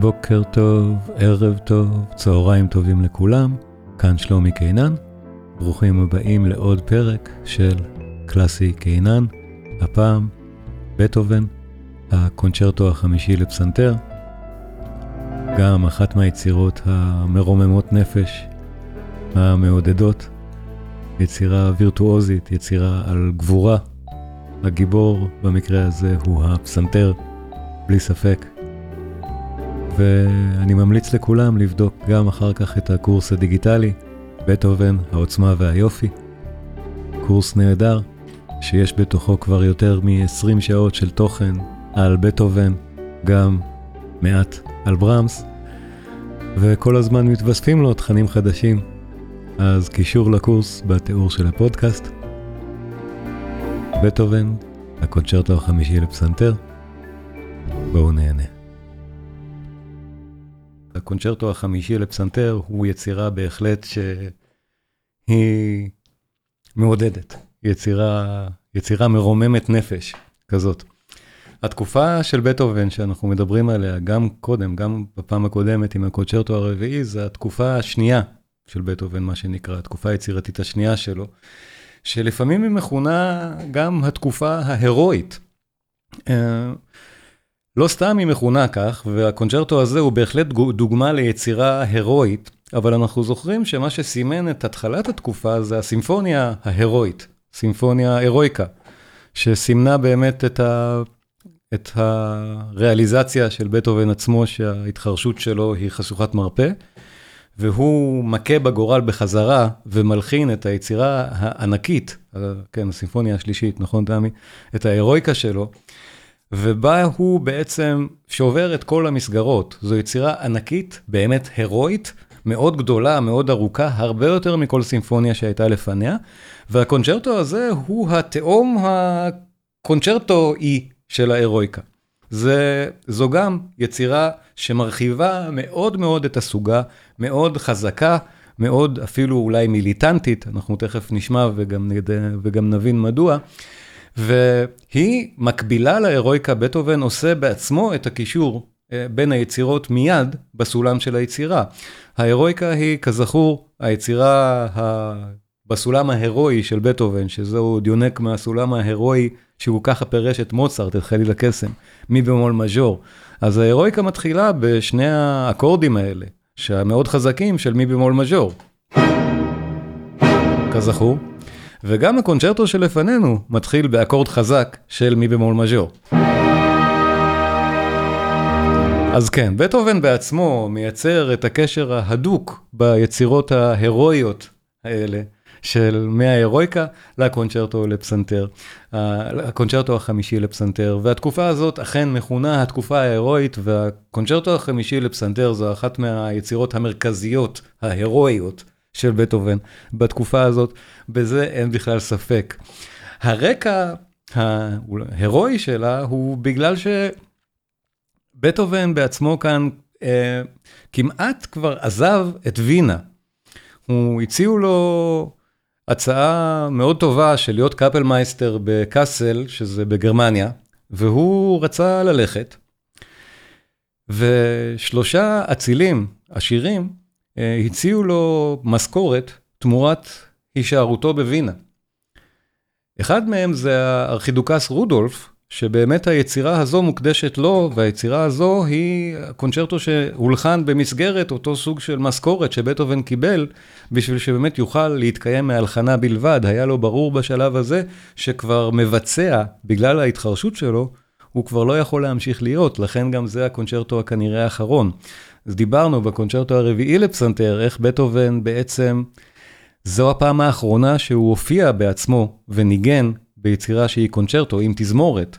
בוקר טוב, ערב טוב, צהריים טובים לכולם, כאן שלומי קינן. ברוכים הבאים לעוד פרק של קלאסי קינן, הפעם בטהובן, הקונצ'רטו החמישי לפסנתר, גם אחת מהיצירות המרוממות נפש, המעודדות, יצירה וירטואוזית, יצירה על גבורה. הגיבור במקרה הזה הוא הפסנתר, בלי ספק. ואני ממליץ לכולם לבדוק גם אחר כך את הקורס הדיגיטלי, בטהובן, העוצמה והיופי. קורס נהדר, שיש בתוכו כבר יותר מ-20 שעות של תוכן על בטהובן, גם מעט על ברמס, וכל הזמן מתווספים לו תכנים חדשים. אז קישור לקורס בתיאור של הפודקאסט. בטהובן, הקונצ'רטו החמישי לפסנתר. בואו נהנה. הקונצ'רטו החמישי לפסנתר הוא יצירה בהחלט שהיא מעודדת, יצירה, יצירה מרוממת נפש כזאת. התקופה של בטהובן שאנחנו מדברים עליה גם קודם, גם בפעם הקודמת עם הקונצ'רטו הרביעי, זה התקופה השנייה של בטהובן, מה שנקרא, התקופה היצירתית השנייה שלו, שלפעמים היא מכונה גם התקופה ההירואית. אה, לא סתם היא מכונה כך, והקונצ'רטו הזה הוא בהחלט דוגמה ליצירה הירואית, אבל אנחנו זוכרים שמה שסימן את התחלת התקופה זה הסימפוניה ההירואית, סימפוניה הירואיקה, שסימנה באמת את, ה... את הריאליזציה של בטהובן עצמו, שההתחרשות שלו היא חשוכת מרפא, והוא מכה בגורל בחזרה ומלחין את היצירה הענקית, כן, הסימפוניה השלישית, נכון, תמי? את ההירואיקה שלו. ובה הוא בעצם שובר את כל המסגרות. זו יצירה ענקית, באמת הירואית, מאוד גדולה, מאוד ארוכה, הרבה יותר מכל סימפוניה שהייתה לפניה, והקונצ'רטו הזה הוא התאום הקונצ'רטו-אי של ההירואיקה. זה, זו גם יצירה שמרחיבה מאוד מאוד את הסוגה, מאוד חזקה, מאוד אפילו אולי מיליטנטית, אנחנו תכף נשמע וגם, וגם נבין מדוע. והיא מקבילה להירואיקה, בטהובן עושה בעצמו את הקישור אה, בין היצירות מיד בסולם של היצירה. ההירואיקה היא, כזכור, היצירה ה... בסולם ההירואי של בטהובן, שזהו עוד יונק מהסולם ההירואי שהוא ככה פירש את מוצרט, את חליל הקסם, מי במול מז'ור. אז ההירואיקה מתחילה בשני האקורדים האלה, שהמאוד חזקים של מי במול מז'ור. כזכור. וגם הקונצ'רטו שלפנינו מתחיל באקורד חזק של מי במול מז'ור. אז כן, בטהובן בעצמו מייצר את הקשר ההדוק ביצירות ההירואיות האלה של מההירואיקה לקונצ'רטו לפסנתר, הקונצ'רטו החמישי לפסנתר, והתקופה הזאת אכן מכונה התקופה ההירואית, והקונצ'רטו החמישי לפסנתר זו אחת מהיצירות המרכזיות ההירואיות של בטהובן בתקופה הזאת, בזה אין בכלל ספק. הרקע ההירואי שלה הוא בגלל שבטהובן בעצמו כאן אה, כמעט כבר עזב את וינה. הציעו לו הצעה מאוד טובה של להיות קאפלמייסטר בקאסל, שזה בגרמניה, והוא רצה ללכת. ושלושה אצילים עשירים הציעו לו משכורת תמורת הישארותו בווינה. אחד מהם זה הארכידוקס רודולף, שבאמת היצירה הזו מוקדשת לו, והיצירה הזו היא קונצ'רטו שהולחן במסגרת אותו סוג של משכורת שבטהובן קיבל, בשביל שבאמת יוכל להתקיים מהלחנה בלבד. היה לו ברור בשלב הזה שכבר מבצע, בגלל ההתחרשות שלו, הוא כבר לא יכול להמשיך להיות, לכן גם זה הקונצ'רטו הכנראה האחרון. אז דיברנו בקונצ'רטו הרביעי לפסנתר, איך בטהובן בעצם, זו הפעם האחרונה שהוא הופיע בעצמו וניגן ביצירה שהיא קונצ'רטו עם תזמורת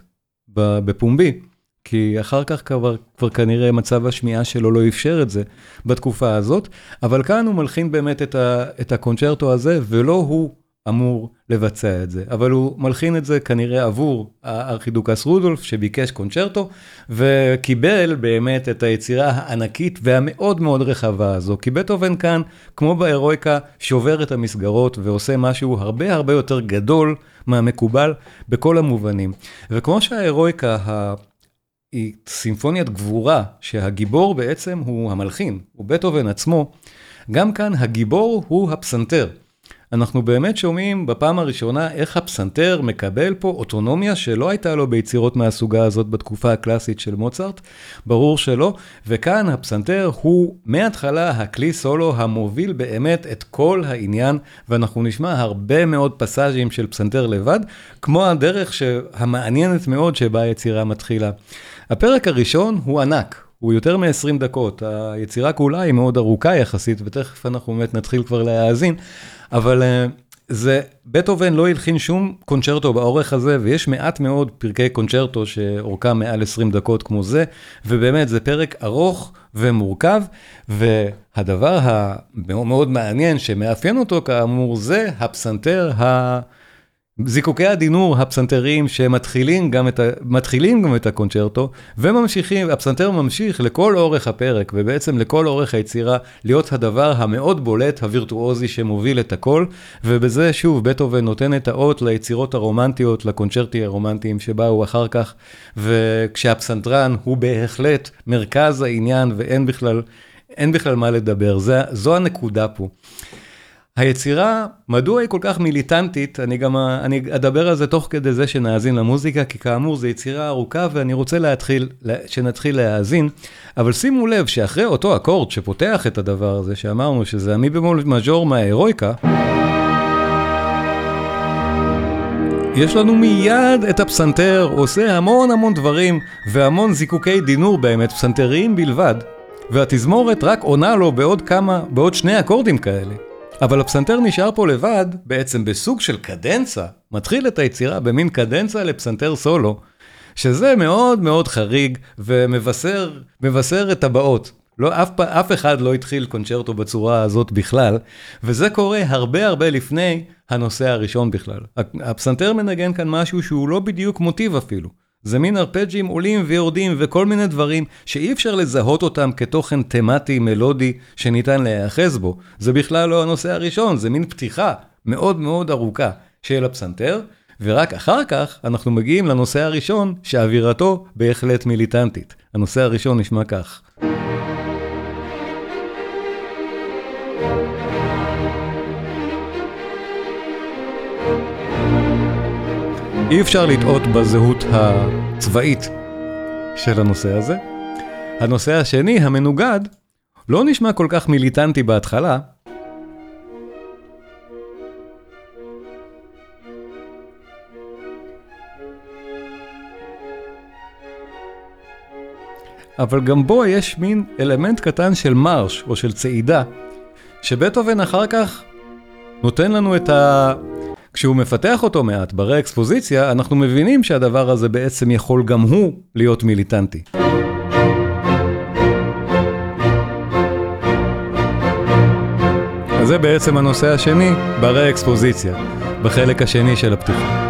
בפומבי, כי אחר כך כבר, כבר כנראה מצב השמיעה שלו לא אפשר את זה בתקופה הזאת, אבל כאן הוא מלחין באמת את, ה, את הקונצ'רטו הזה, ולא הוא אמור לבצע את זה, אבל הוא מלחין את זה כנראה עבור הארכידוקס רודולף שביקש קונצ'רטו וקיבל באמת את היצירה הענקית והמאוד מאוד רחבה הזו, כי בטהובן כאן, כמו בהירואיקה, שובר את המסגרות ועושה משהו הרבה הרבה יותר גדול מהמקובל בכל המובנים. וכמו שההירואיקה היא סימפוניית גבורה, שהגיבור בעצם הוא המלחין, הוא בטהובן עצמו. גם כאן הגיבור הוא הפסנתר. אנחנו באמת שומעים בפעם הראשונה איך הפסנתר מקבל פה אוטונומיה שלא הייתה לו ביצירות מהסוגה הזאת בתקופה הקלאסית של מוצרט, ברור שלא, וכאן הפסנתר הוא מההתחלה הכלי סולו המוביל באמת את כל העניין, ואנחנו נשמע הרבה מאוד פסאז'ים של פסנתר לבד, כמו הדרך המעניינת מאוד שבה היצירה מתחילה. הפרק הראשון הוא ענק, הוא יותר מ-20 דקות, היצירה כולה היא מאוד ארוכה יחסית, ותכף אנחנו באמת נתחיל כבר להאזין, אבל אה, זה, בטהובן לא הלחין שום קונצ'רטו באורך הזה, ויש מעט מאוד פרקי קונצ'רטו שאורכם מעל 20 דקות כמו זה, ובאמת זה פרק ארוך ומורכב, והדבר המאוד מאוד מעניין שמאפיין אותו כאמור זה הפסנתר ה... זיקוקי הדינור הפסנתריים שמתחילים גם את, ה, גם את הקונצ'רטו וממשיכים, הפסנתר ממשיך לכל אורך הפרק ובעצם לכל אורך היצירה להיות הדבר המאוד בולט הווירטואוזי שמוביל את הכל ובזה שוב בטהובן נותן את האות ליצירות הרומנטיות, לקונצ'רטי הרומנטיים שבאו אחר כך וכשהפסנתרן הוא בהחלט מרכז העניין ואין בכלל, בכלל מה לדבר, זה, זו הנקודה פה. היצירה, מדוע היא כל כך מיליטנטית, אני גם, אני אדבר על זה תוך כדי זה שנאזין למוזיקה, כי כאמור זו יצירה ארוכה ואני רוצה להתחיל, שנתחיל להאזין, אבל שימו לב שאחרי אותו אקורד שפותח את הדבר הזה, שאמרנו שזה המי במול מז'ור מההירואיקה, יש לנו מיד את הפסנתר, עושה המון המון דברים והמון זיקוקי דינור באמת, פסנתריים בלבד, והתזמורת רק עונה לו בעוד כמה, בעוד שני אקורדים כאלה. אבל הפסנתר נשאר פה לבד, בעצם בסוג של קדנצה, מתחיל את היצירה במין קדנצה לפסנתר סולו, שזה מאוד מאוד חריג ומבשר את הבאות. לא, אף, אף אחד לא התחיל קונצ'רטו בצורה הזאת בכלל, וזה קורה הרבה הרבה לפני הנושא הראשון בכלל. הפסנתר מנגן כאן משהו שהוא לא בדיוק מוטיב אפילו. זה מין ארפג'ים עולים ויורדים וכל מיני דברים שאי אפשר לזהות אותם כתוכן תמטי מלודי שניתן להיאחז בו. זה בכלל לא הנושא הראשון, זה מין פתיחה מאוד מאוד ארוכה של הפסנתר, ורק אחר כך אנחנו מגיעים לנושא הראשון שאווירתו בהחלט מיליטנטית. הנושא הראשון נשמע כך. אי אפשר לטעות בזהות הצבאית של הנושא הזה. הנושא השני, המנוגד, לא נשמע כל כך מיליטנטי בהתחלה. אבל גם בו יש מין אלמנט קטן של מרש או של צעידה, שבטהובן אחר כך נותן לנו את ה... כשהוא מפתח אותו מעט ברה-אקספוזיציה, אנחנו מבינים שהדבר הזה בעצם יכול גם הוא להיות מיליטנטי. אז זה בעצם הנושא השני ברה-אקספוזיציה, בחלק השני של הפתיחה.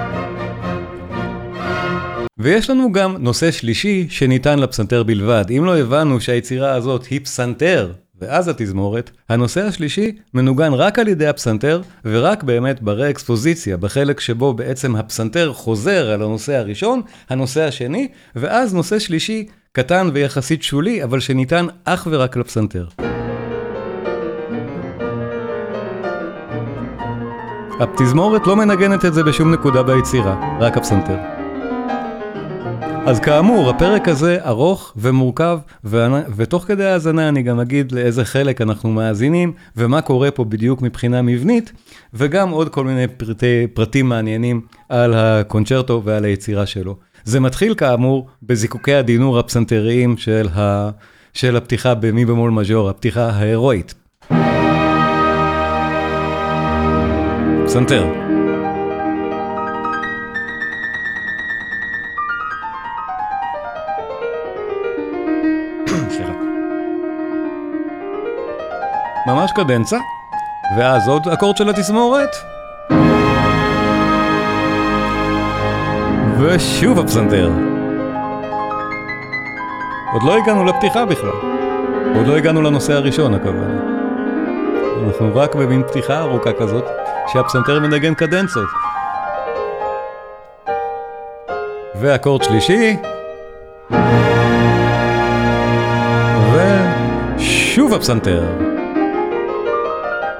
ויש לנו גם נושא שלישי שניתן לפסנתר בלבד. אם לא הבנו שהיצירה הזאת היא פסנתר ואז התזמורת, הנושא השלישי מנוגן רק על ידי הפסנתר, ורק באמת ברה-אקספוזיציה, בחלק שבו בעצם הפסנתר חוזר על הנושא הראשון, הנושא השני, ואז נושא שלישי, קטן ויחסית שולי, אבל שניתן אך ורק לפסנתר. התזמורת לא מנגנת את זה בשום נקודה ביצירה, רק הפסנתר. אז כאמור, הפרק הזה ארוך ומורכב, ותוך כדי ההאזנה אני גם אגיד לאיזה חלק אנחנו מאזינים, ומה קורה פה בדיוק מבחינה מבנית, וגם עוד כל מיני פרטי, פרטים מעניינים על הקונצ'רטו ועל היצירה שלו. זה מתחיל כאמור בזיקוקי הדינור הפסנתריים של, ה... של הפתיחה במי במול מז'ור, הפתיחה ההירואית. פסנתר. ממש קדנצה, ואז עוד אקורד של התזמורת. ושוב הפסנתר. עוד לא הגענו לפתיחה בכלל. עוד לא הגענו לנושא הראשון, הכוונה. אנחנו רק במין פתיחה ארוכה כזאת, שהפסנתר מנגן קדנצות. ואקורד שלישי. ושוב הפסנתר.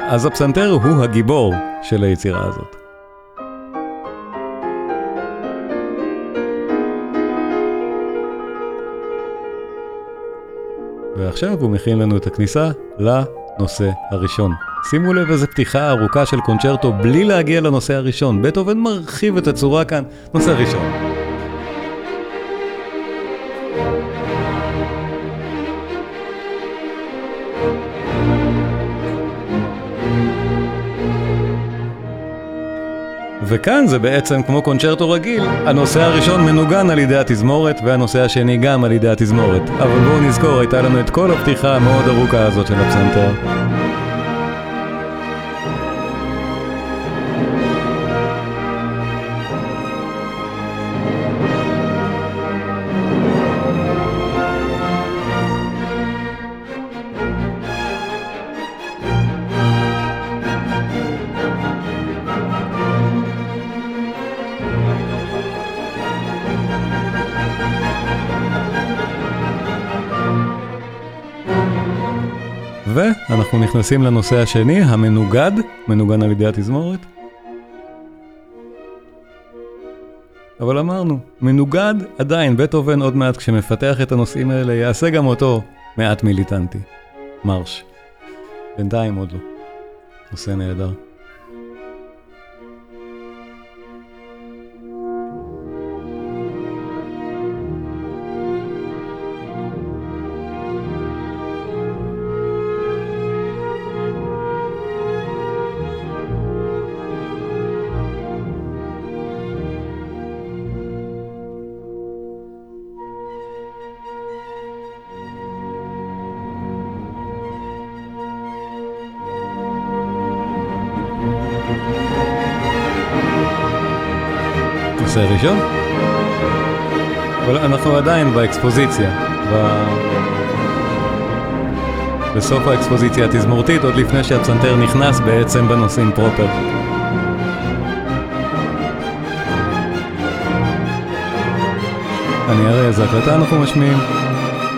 אז הפסנתר הוא הגיבור של היצירה הזאת. ועכשיו הוא מכין לנו את הכניסה לנושא הראשון. שימו לב איזה פתיחה ארוכה של קונצ'רטו בלי להגיע לנושא הראשון. בטהובן מרחיב את הצורה כאן, נושא ראשון. וכאן זה בעצם כמו קונצ'רטו רגיל, הנושא הראשון מנוגן על ידי התזמורת והנושא השני גם על ידי התזמורת. אבל בואו נזכור, הייתה לנו את כל הפתיחה המאוד ארוכה הזאת של הפסנתר. ואנחנו נכנסים לנושא השני, המנוגד, מנוגן על ידי התזמורת. אבל אמרנו, מנוגד עדיין, בטהובן עוד מעט כשמפתח את הנושאים האלה יעשה גם אותו מעט מיליטנטי. מרש. בינתיים עוד לא. נושא נהדר. עדיין באקספוזיציה, ב... בסוף האקספוזיציה התזמורתית, עוד לפני שהפסנתר נכנס בעצם בנושאים פרופר. אני אראה איזה הקלטה אנחנו משמיעים.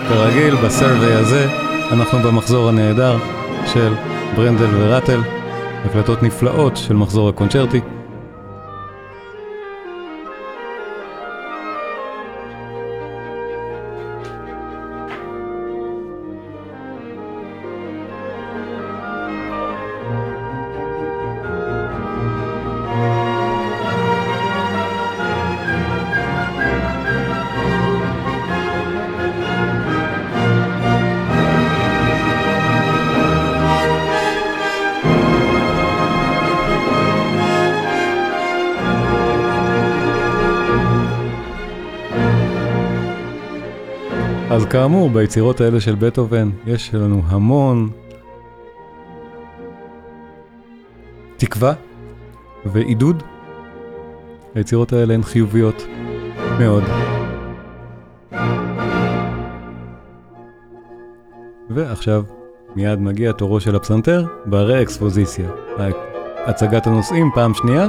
כרגיל, בסרבי הזה, אנחנו במחזור הנהדר של ברנדל וראטל, הקלטות נפלאות של מחזור הקונצ'רטי. אז כאמור, ביצירות האלה של בטהובן יש לנו המון תקווה ועידוד. היצירות האלה הן חיוביות מאוד. ועכשיו מיד מגיע תורו של הפסנתר ברה-אקספוזיציה. הצגת הנושאים פעם שנייה,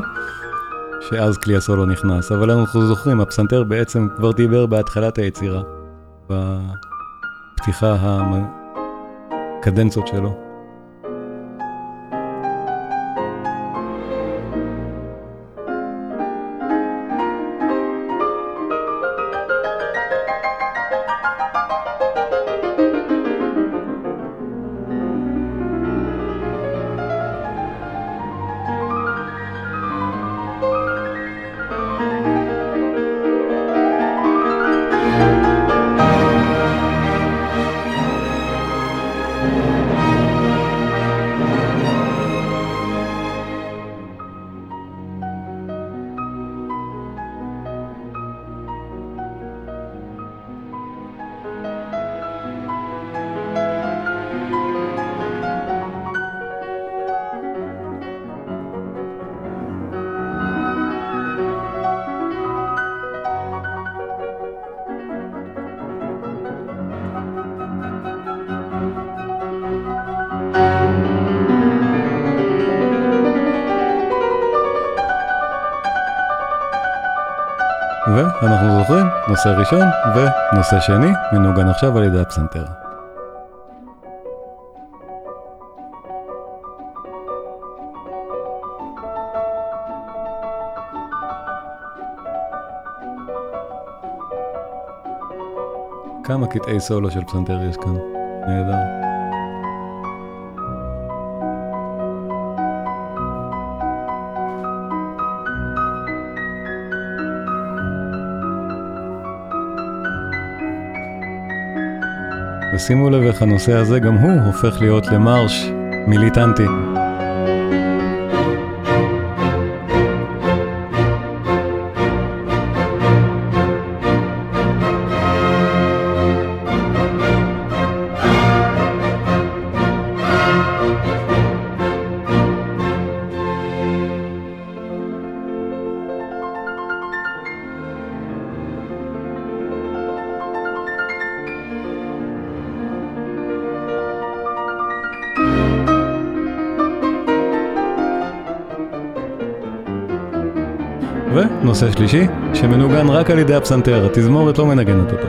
שאז כלי הסולו נכנס. אבל אנחנו זוכרים, הפסנתר בעצם כבר דיבר בהתחלת היצירה. בפתיחה הקדנצות שלו. ואנחנו זוכרים, נושא ראשון ונושא שני, מנוגן עכשיו על ידי הפסנתר. כמה קטעי סולו של פסנתר יש כאן? נהדר. ושימו לב איך הנושא הזה גם הוא הופך להיות למרש מיליטנטי. ונושא שלישי, שמנוגן רק על ידי הפסנתר, התזמורת לא מנגנת אותו.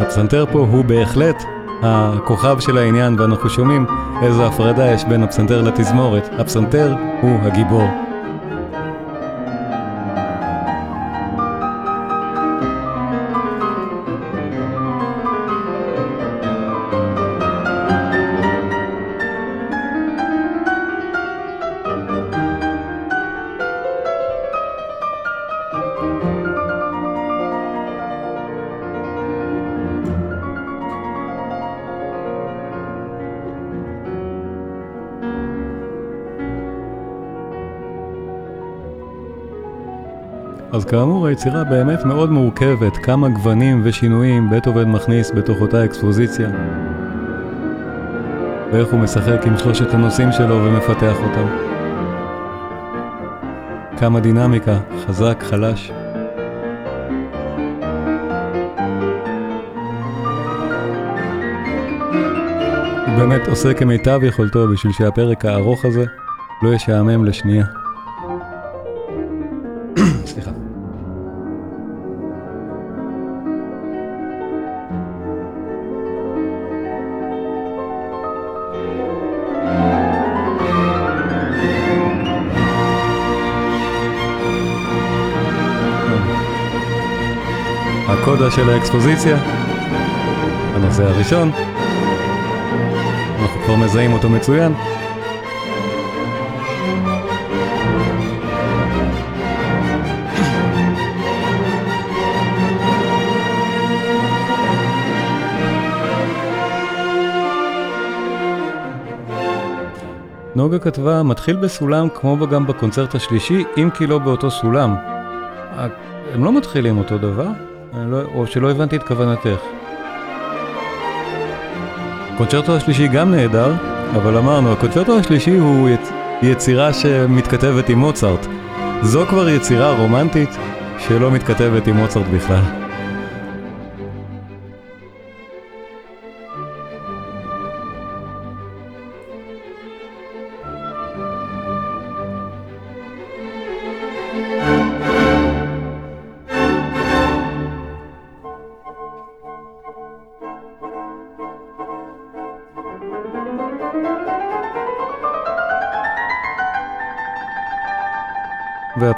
הפסנתר פה הוא בהחלט הכוכב של העניין, ואנחנו שומעים איזו הפרדה יש בין הפסנתר לתזמורת. הפסנתר הוא הגיבור. כאמור היצירה באמת מאוד מורכבת, כמה גוונים ושינויים בטהובן מכניס בתוך אותה אקספוזיציה. ואיך הוא משחק עם שלושת הנושאים שלו ומפתח אותם. כמה דינמיקה, חזק, חלש. הוא באמת עושה כמיטב יכולתו בשביל שהפרק הארוך הזה לא ישעמם לשנייה. הקודה של האקספוזיציה, הנושא הראשון, אנחנו כבר מזהים אותו מצוין. נוגה כתבה, מתחיל בסולם כמו גם בקונצרט השלישי, אם כי לא באותו סולם. הם לא מתחילים אותו דבר, לא, או שלא הבנתי את כוונתך. הקונצ'רטו השלישי גם נהדר, אבל אמרנו, הקונצ'רטו השלישי הוא יצ... יצירה שמתכתבת עם מוצרט. זו כבר יצירה רומנטית שלא מתכתבת עם מוצרט בכלל.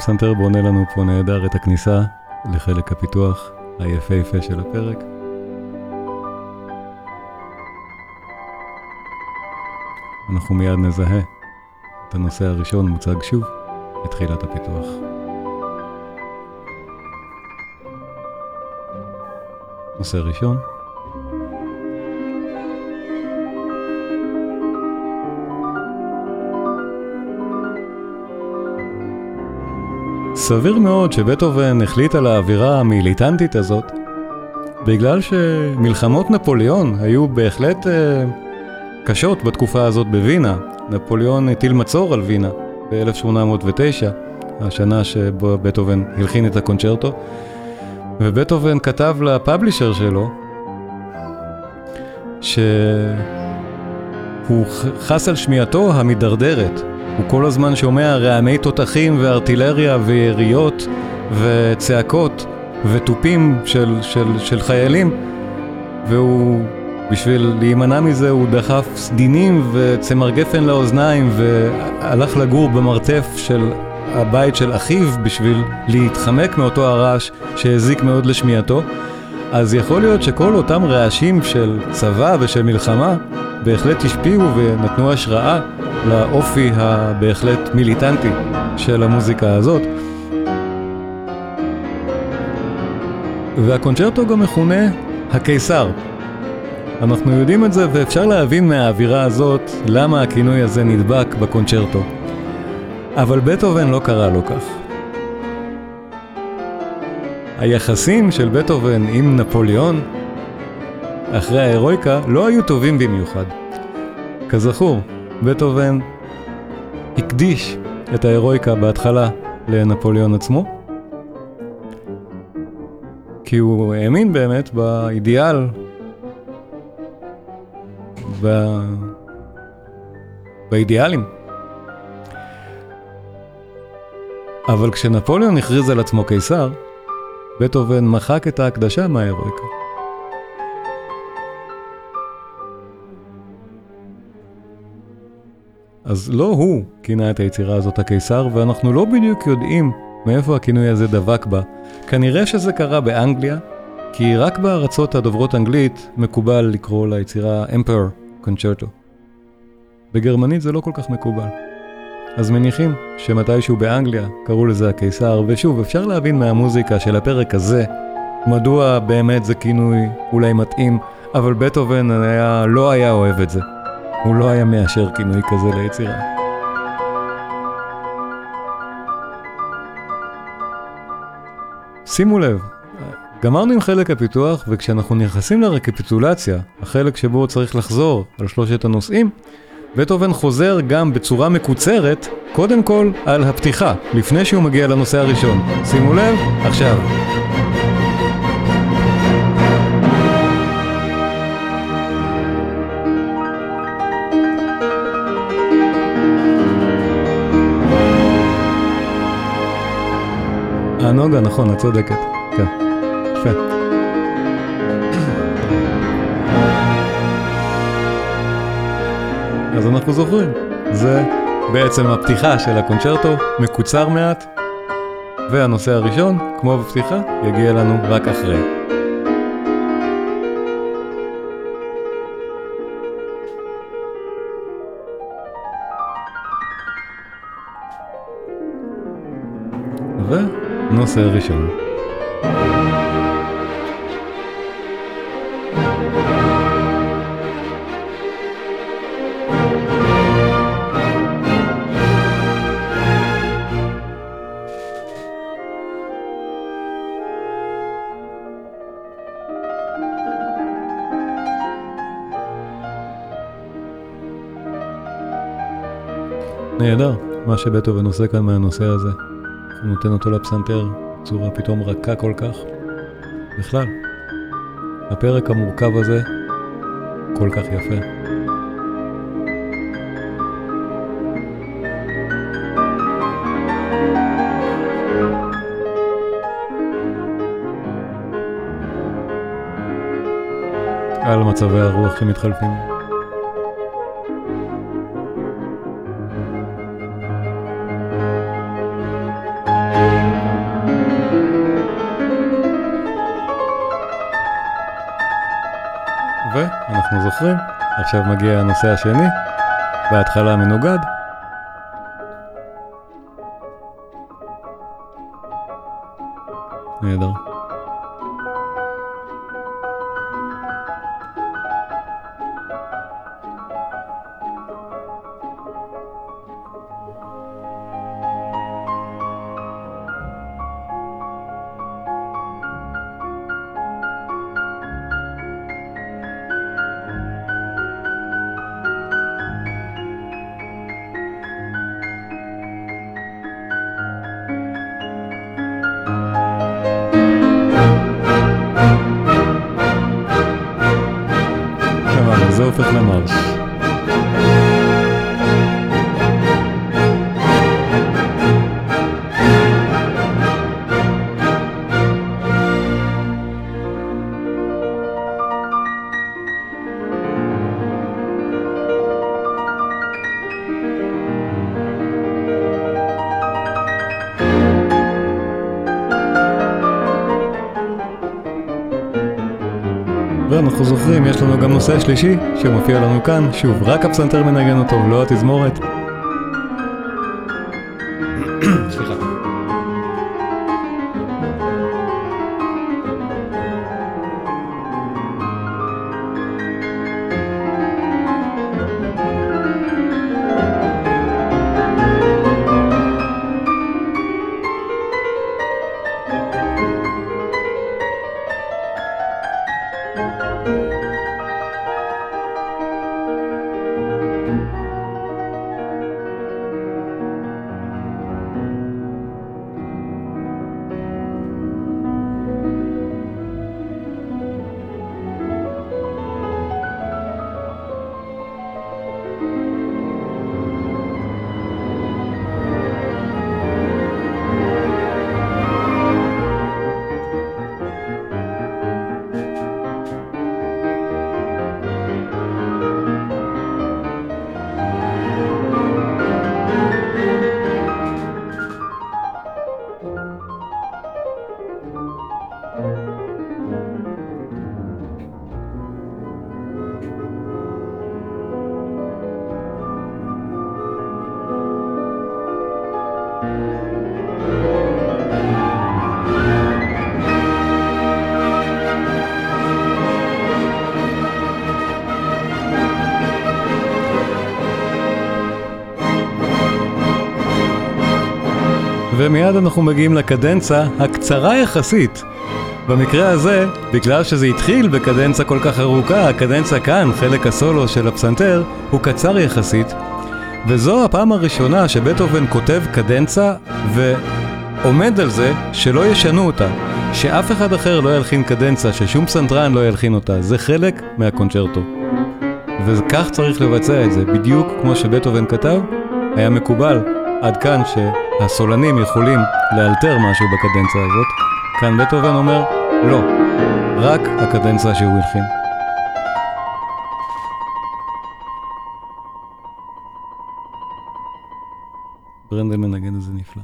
והפסנתר בונה לנו פה נהדר את הכניסה לחלק הפיתוח היפהפה של הפרק. אנחנו מיד נזהה את הנושא הראשון מוצג שוב לתחילת הפיתוח. נושא ראשון סביר מאוד שבטהובן החליט על האווירה המיליטנטית הזאת, בגלל שמלחמות נפוליאון היו בהחלט אה, קשות בתקופה הזאת בווינה. נפוליאון הטיל מצור על וינה ב-1809, השנה שבו בטהובן הלחין את הקונצ'רטו, ובטהובן כתב לפאבלישר שלו, שהוא חס על שמיעתו המידרדרת. הוא כל הזמן שומע רעמי תותחים וארטילריה ויריות וצעקות ותופים של, של, של חיילים והוא, בשביל להימנע מזה, הוא דחף סדינים וצמר גפן לאוזניים והלך לגור במרתף של הבית של אחיו בשביל להתחמק מאותו הרעש שהזיק מאוד לשמיעתו. אז יכול להיות שכל אותם רעשים של צבא ושל מלחמה בהחלט השפיעו ונתנו השראה לאופי הבהחלט מיליטנטי של המוזיקה הזאת. והקונצ'רטו גם מכונה הקיסר. אנחנו יודעים את זה ואפשר להבין מהאווירה הזאת למה הכינוי הזה נדבק בקונצ'רטו. אבל בטהובן לא קרא לו כך. היחסים של בטהובן עם נפוליאון אחרי ההירואיקה לא היו טובים במיוחד. כזכור, בטהובן הקדיש את ההירואיקה בהתחלה לנפוליאון עצמו, כי הוא האמין באמת באידיאל, ב... באידיאלים. אבל כשנפוליאון הכריז על עצמו קיסר, בטהובן מחק את ההקדשה מההירואיקה. אז לא הוא כינה את היצירה הזאת הקיסר, ואנחנו לא בדיוק יודעים מאיפה הכינוי הזה דבק בה. כנראה שזה קרה באנגליה, כי רק בארצות הדוברות אנגלית מקובל לקרוא ליצירה Emperor Concerto. בגרמנית זה לא כל כך מקובל. אז מניחים שמתישהו באנגליה קראו לזה הקיסר, ושוב, אפשר להבין מהמוזיקה של הפרק הזה מדוע באמת זה כינוי אולי מתאים, אבל בטהובן לא היה אוהב את זה. הוא לא היה מאשר כינוי כזה ליצירה. שימו לב, גמרנו עם חלק הפיתוח, וכשאנחנו נכנסים לרקפיטולציה, החלק שבו צריך לחזור על שלושת הנושאים, בטהובן חוזר גם בצורה מקוצרת, קודם כל על הפתיחה, לפני שהוא מגיע לנושא הראשון. שימו לב, עכשיו. הנוגה, נכון, את צודקת. כן, יפה. אז אנחנו זוכרים, זה בעצם הפתיחה של הקונצ'רטו, מקוצר מעט, והנושא הראשון, כמו בפתיחה, יגיע לנו רק אחרי. ונושא ראשון. נהדר, מה שבטהובן עושה כאן מהנושא הזה. הוא נותן אותו לפסנתר בצורה פתאום רכה כל כך. בכלל, הפרק המורכב הזה כל כך יפה. על מצבי הרוח שמתחלפים. ואנחנו זוכרים, עכשיו מגיע הנושא השני, בהתחלה מנוגד. יש לנו גם נושא שלישי שמופיע לנו כאן, שוב, רק הפסנתר מנגן אותו, לא התזמורת. ומיד אנחנו מגיעים לקדנצה הקצרה יחסית. במקרה הזה, בגלל שזה התחיל בקדנצה כל כך ארוכה, הקדנצה כאן, חלק הסולו של הפסנתר, הוא קצר יחסית, וזו הפעם הראשונה שבטהובן כותב קדנצה ועומד על זה שלא ישנו אותה, שאף אחד אחר לא ילחין קדנצה, ששום פסנתרן לא ילחין אותה, זה חלק מהקונצ'רטו. וכך צריך לבצע את זה, בדיוק כמו שבטהובן כתב, היה מקובל עד כאן שהסולנים יכולים לאלתר משהו בקדנציה הזאת, כאן בטהובן אומר, לא, רק הקדנציה שהוא הלחין. ברנדל מנגן את זה נפלא.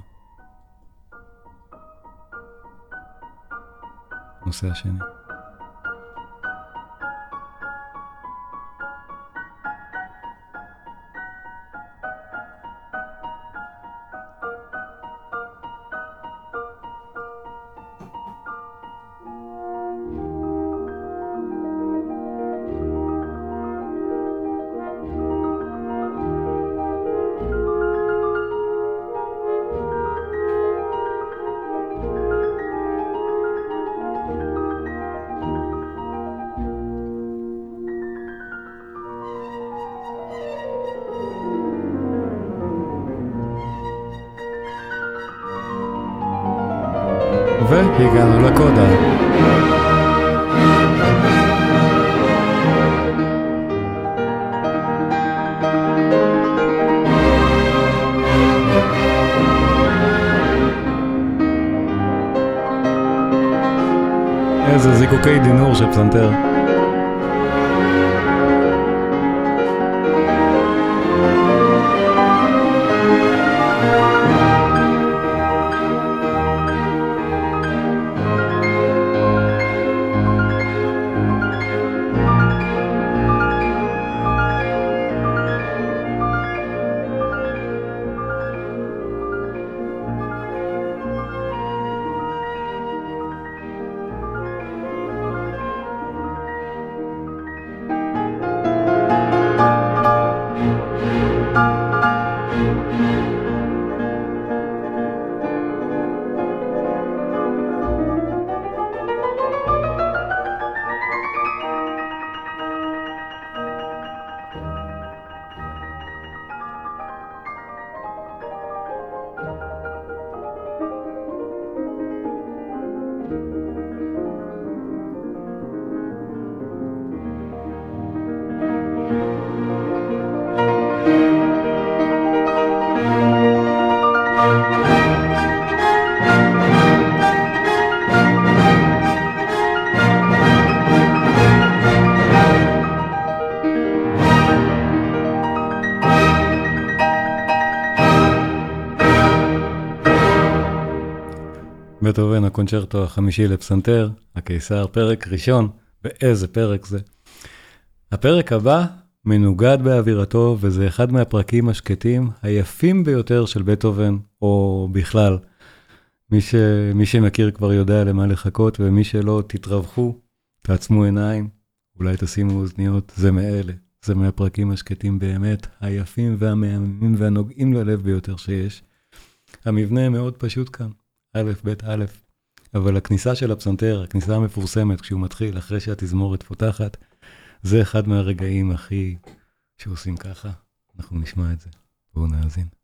נושא השני. והגענו לקודה. איזה זיקוקי דינור של פסנתר. בטהובן, הקונצ'רטו החמישי לפסנתר, הקיסר, פרק ראשון, ואיזה פרק זה. הפרק הבא מנוגד באווירתו, וזה אחד מהפרקים השקטים היפים ביותר של בטהובן, או בכלל. מי, ש... מי שמכיר כבר יודע למה לחכות, ומי שלא, תתרווחו, תעצמו עיניים, אולי תשימו אוזניות, זה מאלה. זה מהפרקים השקטים באמת, היפים והמהממים והנוגעים ללב ביותר שיש. המבנה מאוד פשוט כאן, א', ב', א', אבל הכניסה של הפסנתר, הכניסה המפורסמת כשהוא מתחיל, אחרי שהתזמורת פותחת, זה אחד מהרגעים הכי שעושים ככה. אנחנו נשמע את זה. בואו נאזין.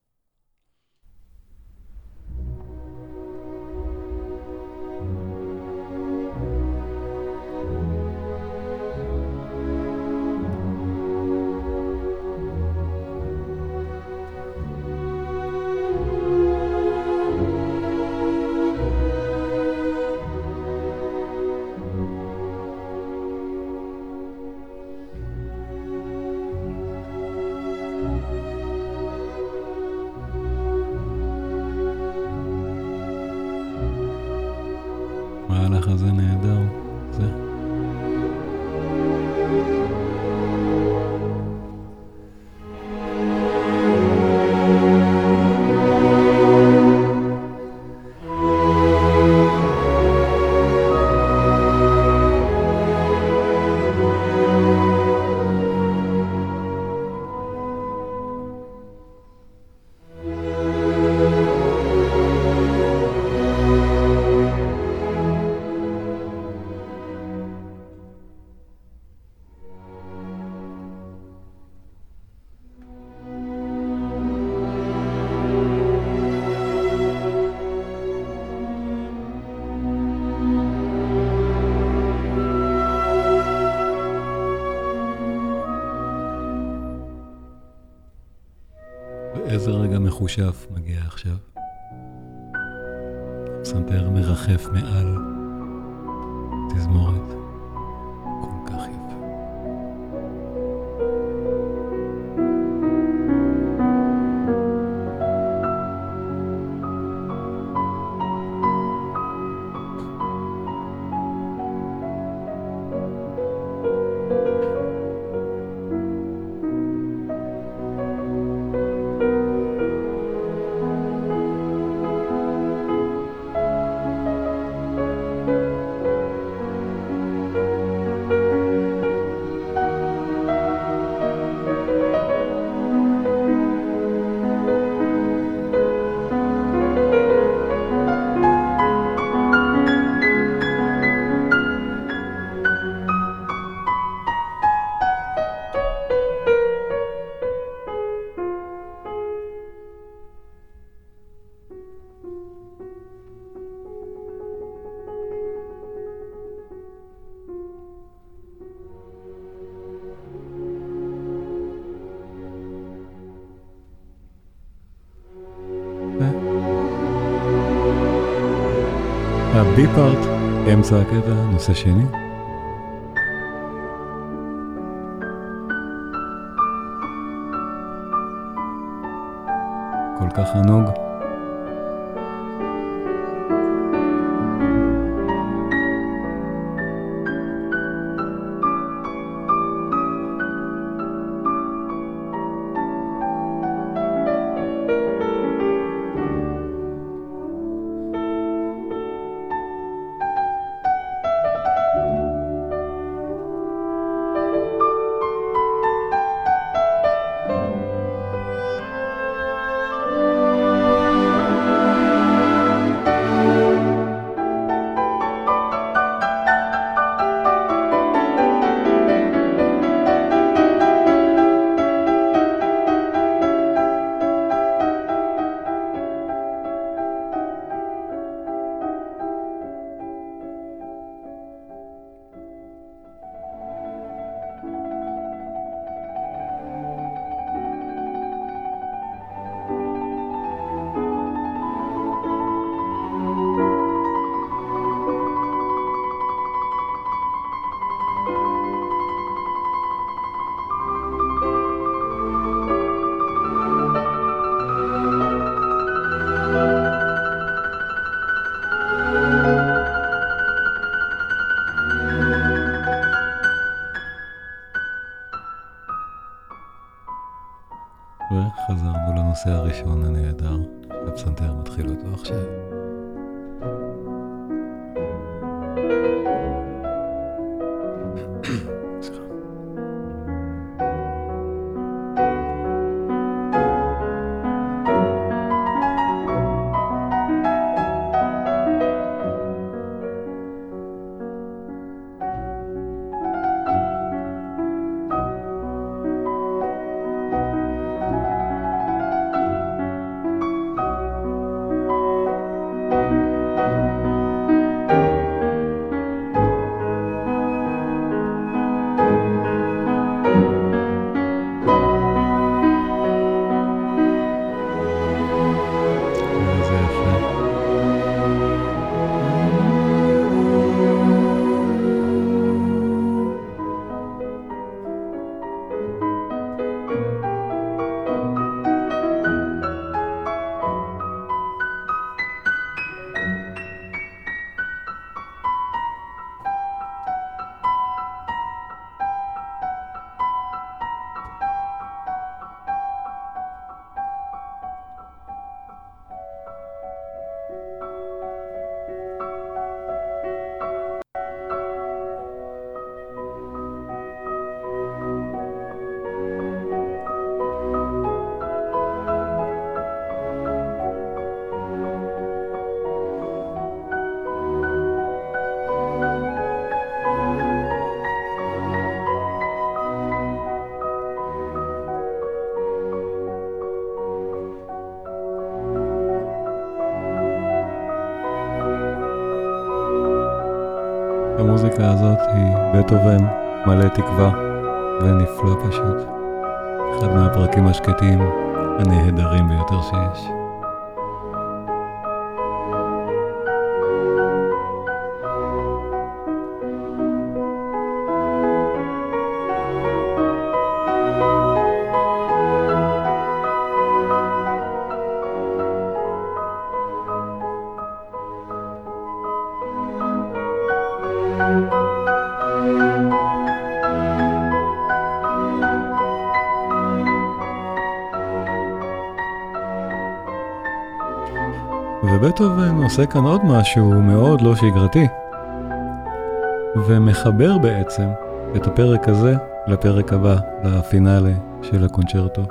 mehr פארט, אמצע הקטע, נושא שני. כל כך ענוג. הזאת היא בטהובן מלא תקווה ונפלא פשוט. אחד מהפרקים השקטים הנהדרים ביותר שיש. ובטהובן עושה כאן עוד משהו מאוד לא שגרתי, ומחבר בעצם את הפרק הזה לפרק הבא, לפינאלה של הקונצ'רטו.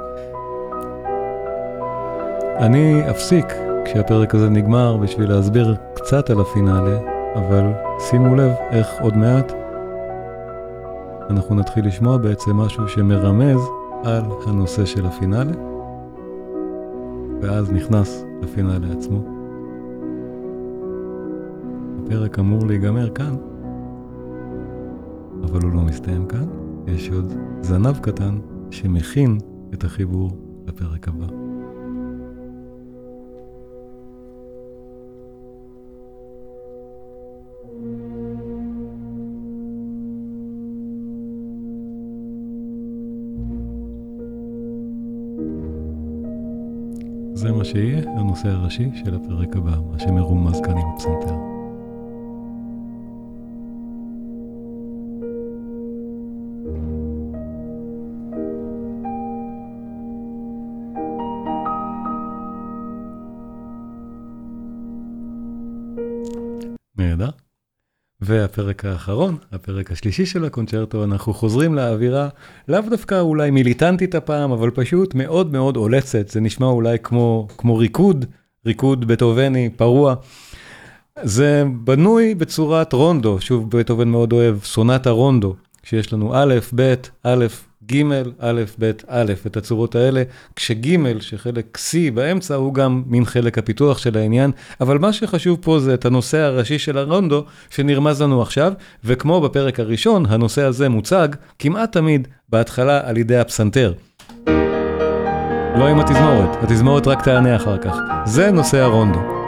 אני אפסיק כשהפרק הזה נגמר בשביל להסביר קצת על הפינאלה, אבל שימו לב איך עוד מעט אנחנו נתחיל לשמוע בעצם משהו שמרמז על הנושא של הפינאלה, ואז נכנס לפינאלה עצמו. הפרק אמור להיגמר כאן, אבל הוא לא מסתיים כאן, יש עוד זנב קטן שמכין את החיבור לפרק הבא. זה מה שיהיה הנושא הראשי של הפרק הבא, מה שמרומז כאן עם הפסנתר. והפרק האחרון, הפרק השלישי של הקונצ'רטו, אנחנו חוזרים לאווירה, לאו דווקא אולי מיליטנטית הפעם, אבל פשוט מאוד מאוד עולצת, זה נשמע אולי כמו, כמו ריקוד, ריקוד בטהובני, פרוע. זה בנוי בצורת רונדו, שוב בטהובן מאוד אוהב, סונטה רונדו, שיש לנו א', ב', א', ג', א', ב', א', את הצורות האלה, כשג', שחלק C באמצע, הוא גם מין חלק הפיתוח של העניין, אבל מה שחשוב פה זה את הנושא הראשי של הרונדו, שנרמז לנו עכשיו, וכמו בפרק הראשון, הנושא הזה מוצג כמעט תמיד בהתחלה על ידי הפסנתר. לא עם התזמורת, התזמורת רק תענה אחר כך. זה נושא הרונדו.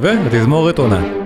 והתזמורת עונה.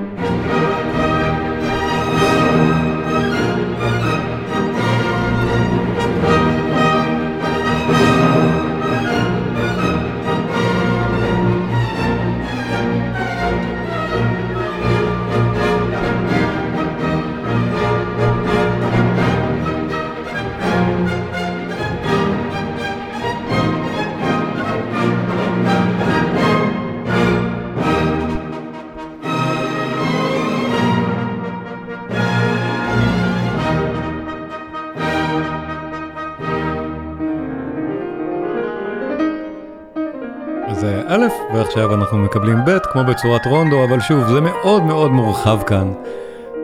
א', ועכשיו אנחנו מקבלים ב', כמו בצורת רונדו, אבל שוב, זה מאוד מאוד מורחב כאן,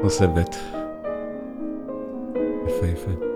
נושא ב'. יפהפה. ואנחנו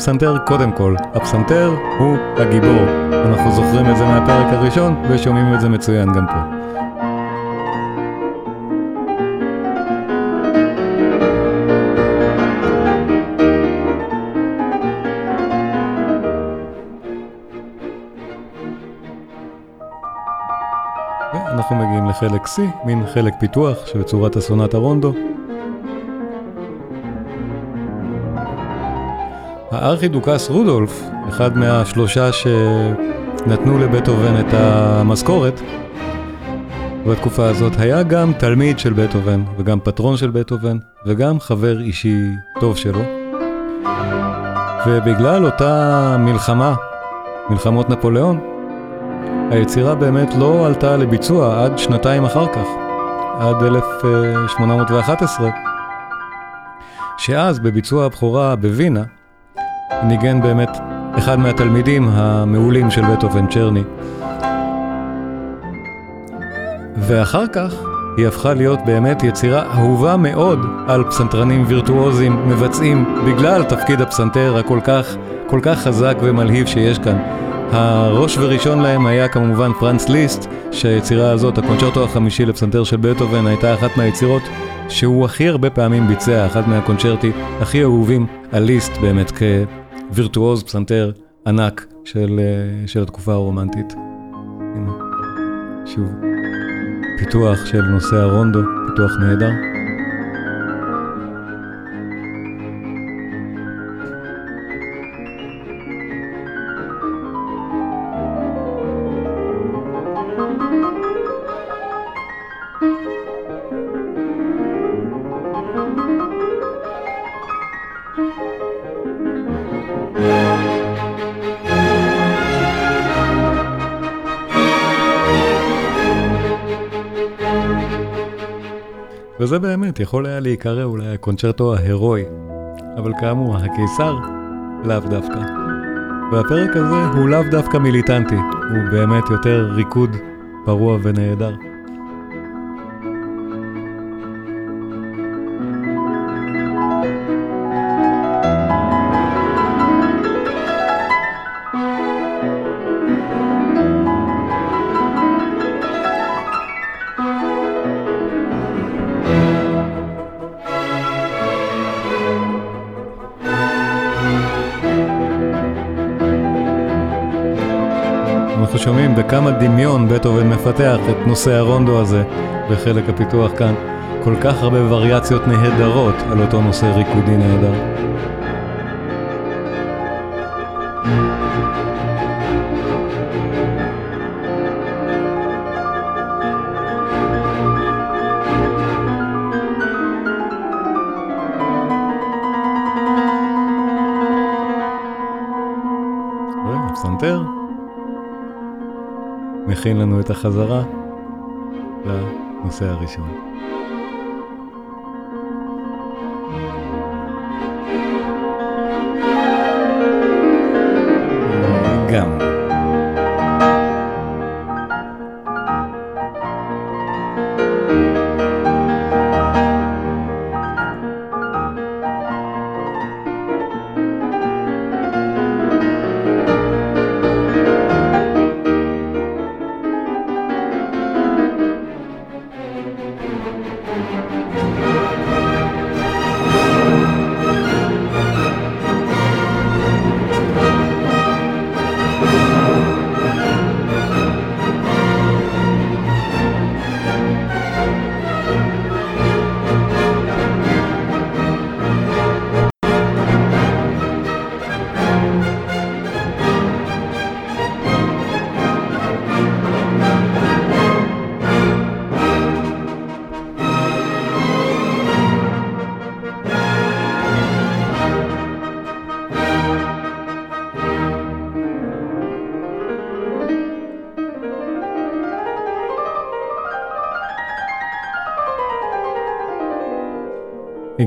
הפסנתר קודם כל. הפסנתר הוא הגיבור. אנחנו זוכרים את זה מהפרק הראשון ושומעים את זה מצוין גם פה. ואנחנו מגיעים לחלק C, מין חלק פיתוח שבצורת הסונטה רונדו. הארכידוקס רודולף, אחד מהשלושה שנתנו לבטהובן את המשכורת, בתקופה הזאת היה גם תלמיד של בטהובן, וגם פטרון של בטהובן, וגם חבר אישי טוב שלו. ובגלל אותה מלחמה, מלחמות נפוליאון, היצירה באמת לא עלתה לביצוע עד שנתיים אחר כך, עד 1811, שאז בביצוע הבכורה בווינה, ניגן באמת אחד מהתלמידים המעולים של בטהובן, צ'רני. ואחר כך היא הפכה להיות באמת יצירה אהובה מאוד על פסנתרנים וירטואוזים מבצעים בגלל תפקיד הפסנתר הכל כך, כל כך חזק ומלהיב שיש כאן. הראש וראשון להם היה כמובן פרנץ ליסט, שהיצירה הזאת, הקונצ'רטו החמישי לפסנתר של בטהובן, הייתה אחת מהיצירות שהוא הכי הרבה פעמים ביצע, אחת מהקונצ'רטי הכי אהובים על ליסט באמת כווירטואוז פסנתר ענק של, של התקופה הרומנטית. הנה, שוב, פיתוח של נושא הרונדו, פיתוח נהדר. וזה באמת יכול היה להיקרא אולי הקונצ'רטו ההירואי, אבל כאמור, הקיסר לאו דווקא. והפרק הזה הוא לאו דווקא מיליטנטי, הוא באמת יותר ריקוד פרוע ונהדר. בכמה דמיון בטהובן מפתח את נושא הרונדו הזה בחלק הפיתוח כאן. כל כך הרבה וריאציות נהדרות על אותו נושא ריקודי נהדר. מכין לנו את החזרה לנושא הראשון.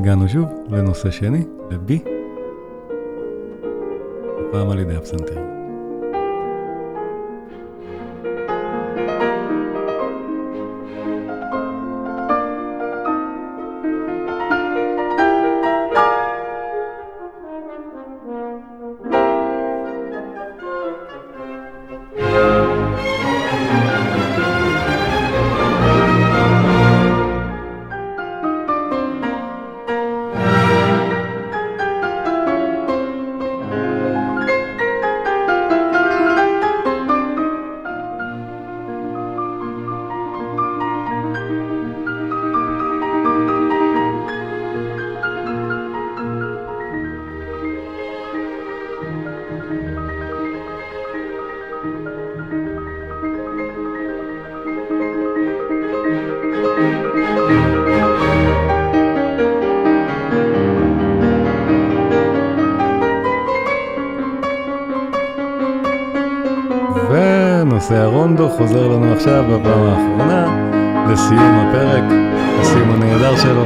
הגענו שוב לנושא שני, ל-B, הפעם על ידי הפסנתר. ונושא הרונדו חוזר לנו עכשיו בפעם האחרונה לסיום הפרק, לסיום הנהדר שלו.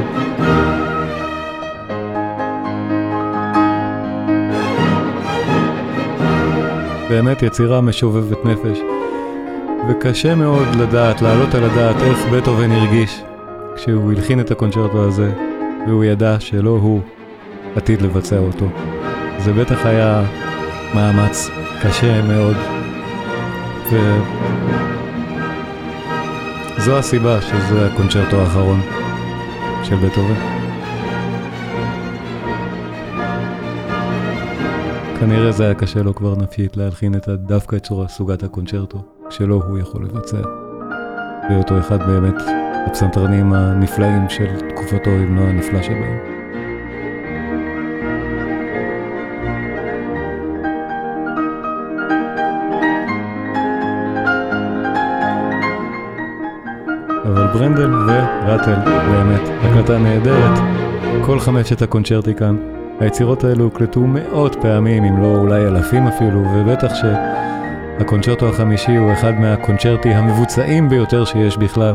באמת יצירה משובבת נפש, וקשה מאוד לדעת, להעלות על הדעת איך בטהובן הרגיש כשהוא הלחין את הקונצ'רטו הזה, והוא ידע שלא הוא עתיד לבצע אותו. זה בטח היה מאמץ קשה מאוד, וזו הסיבה שזה הקונצ'רטו האחרון של בטהובן. כנראה זה היה קשה לו כבר נפשית להלחין את דווקא את צורה סוגת הקונצ'רטו, כשלא הוא יכול לבצע. בהיותו אחד באמת הפסנתרנים הנפלאים של תקופתו, אם לא הנפלא שבהם. ברנדל וראטל, באמת, הקלטה נהדרת. כל חמשת הקונצ'רטי כאן. היצירות האלו הוקלטו מאות פעמים, אם לא אולי אלפים אפילו, ובטח שהקונצ'רטו החמישי הוא אחד מהקונצ'רטי המבוצעים ביותר שיש בכלל.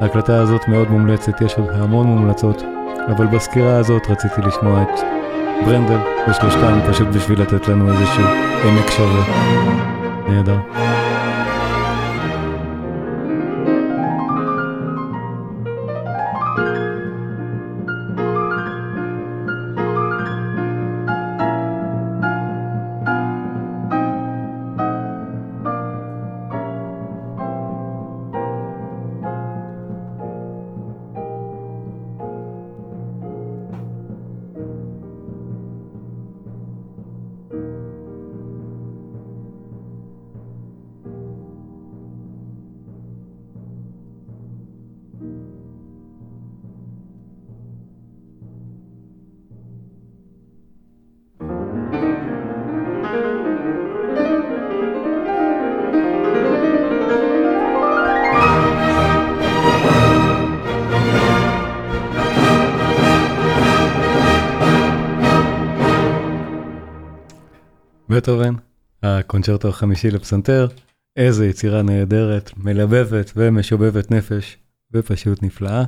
ההקלטה הזאת מאוד מומלצת, יש עוד המון מומלצות, אבל בסקירה הזאת רציתי לשמוע את ברנדל ושלושתם, פשוט בשביל לתת לנו איזשהו עמק שווה. נהדר. בטהובן, הקונצ'רטו החמישי לפסנתר, איזה יצירה נהדרת, מלבבת ומשובבת נפש, ופשוט נפלאה.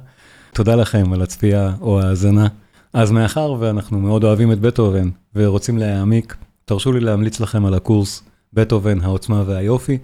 תודה לכם על הצפייה או ההאזנה. אז מאחר ואנחנו מאוד אוהבים את בטהובן ורוצים להעמיק, תרשו לי להמליץ לכם על הקורס בטהובן, העוצמה והיופי.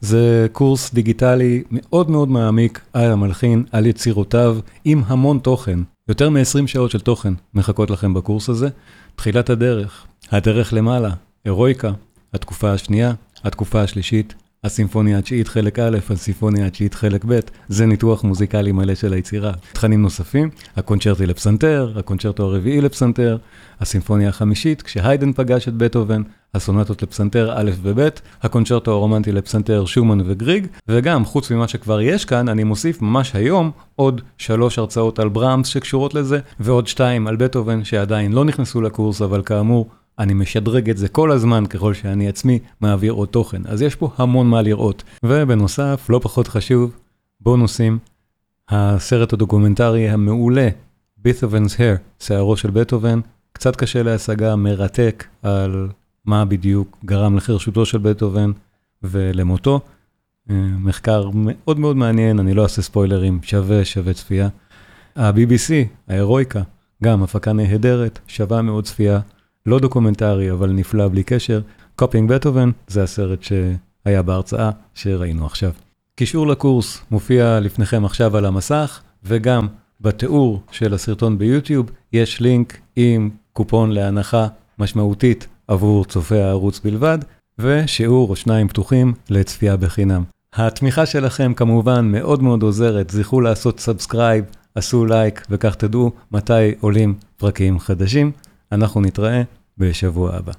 זה קורס דיגיטלי מאוד מאוד מעמיק על המלחין, על יצירותיו, עם המון תוכן. יותר מ-20 שעות של תוכן מחכות לכם בקורס הזה. תחילת הדרך, הדרך למעלה, הירויקה, התקופה השנייה, התקופה השלישית, הסימפוניה התשיעית חלק א', הסימפוניה התשיעית חלק ב', זה ניתוח מוזיקלי מלא של היצירה. תכנים נוספים, הקונצ'רטי לפסנתר, הקונצ'רטו הרביעי לפסנתר, הסימפוניה החמישית, כשהיידן פגש את בטהובן, הסונטות לפסנתר א' וב', הקונצ'רטו הרומנטי לפסנתר שומן וגריג, וגם, חוץ ממה שכבר יש כאן, אני מוסיף ממש היום עוד שלוש הרצאות על בראמס שקשורות לזה, ועוד שתיים על בטהובן שעדיין לא נכנסו לקורס, אבל כאמור, אני משדרג את זה כל הזמן ככל שאני עצמי מעביר עוד תוכן, אז יש פה המון מה לראות. ובנוסף, לא פחות חשוב, בונוסים, הסרט הדוקומנטרי המעולה, בית'ובנ's Hair, שערו של בטהובן, קצת קשה להשגה, מרתק על מה בדיוק גרם לחירשותו של בטהובן ולמותו. מחקר מאוד מאוד מעניין, אני לא אעשה ספוילרים, שווה, שווה צפייה. ה-BBC, האירואיקה, גם הפקה נהדרת, שווה מאוד צפייה, לא דוקומנטרי, אבל נפלא בלי קשר. Copying Beethoven זה הסרט שהיה בהרצאה שראינו עכשיו. קישור לקורס מופיע לפניכם עכשיו על המסך, וגם בתיאור של הסרטון ביוטיוב יש לינק עם קופון להנחה משמעותית עבור צופי הערוץ בלבד, ושיעור או שניים פתוחים לצפייה בחינם. התמיכה שלכם כמובן מאוד מאוד עוזרת, זכרו לעשות subscribe, עשו לייק וכך תדעו מתי עולים פרקים חדשים. אנחנו נתראה בשבוע הבא.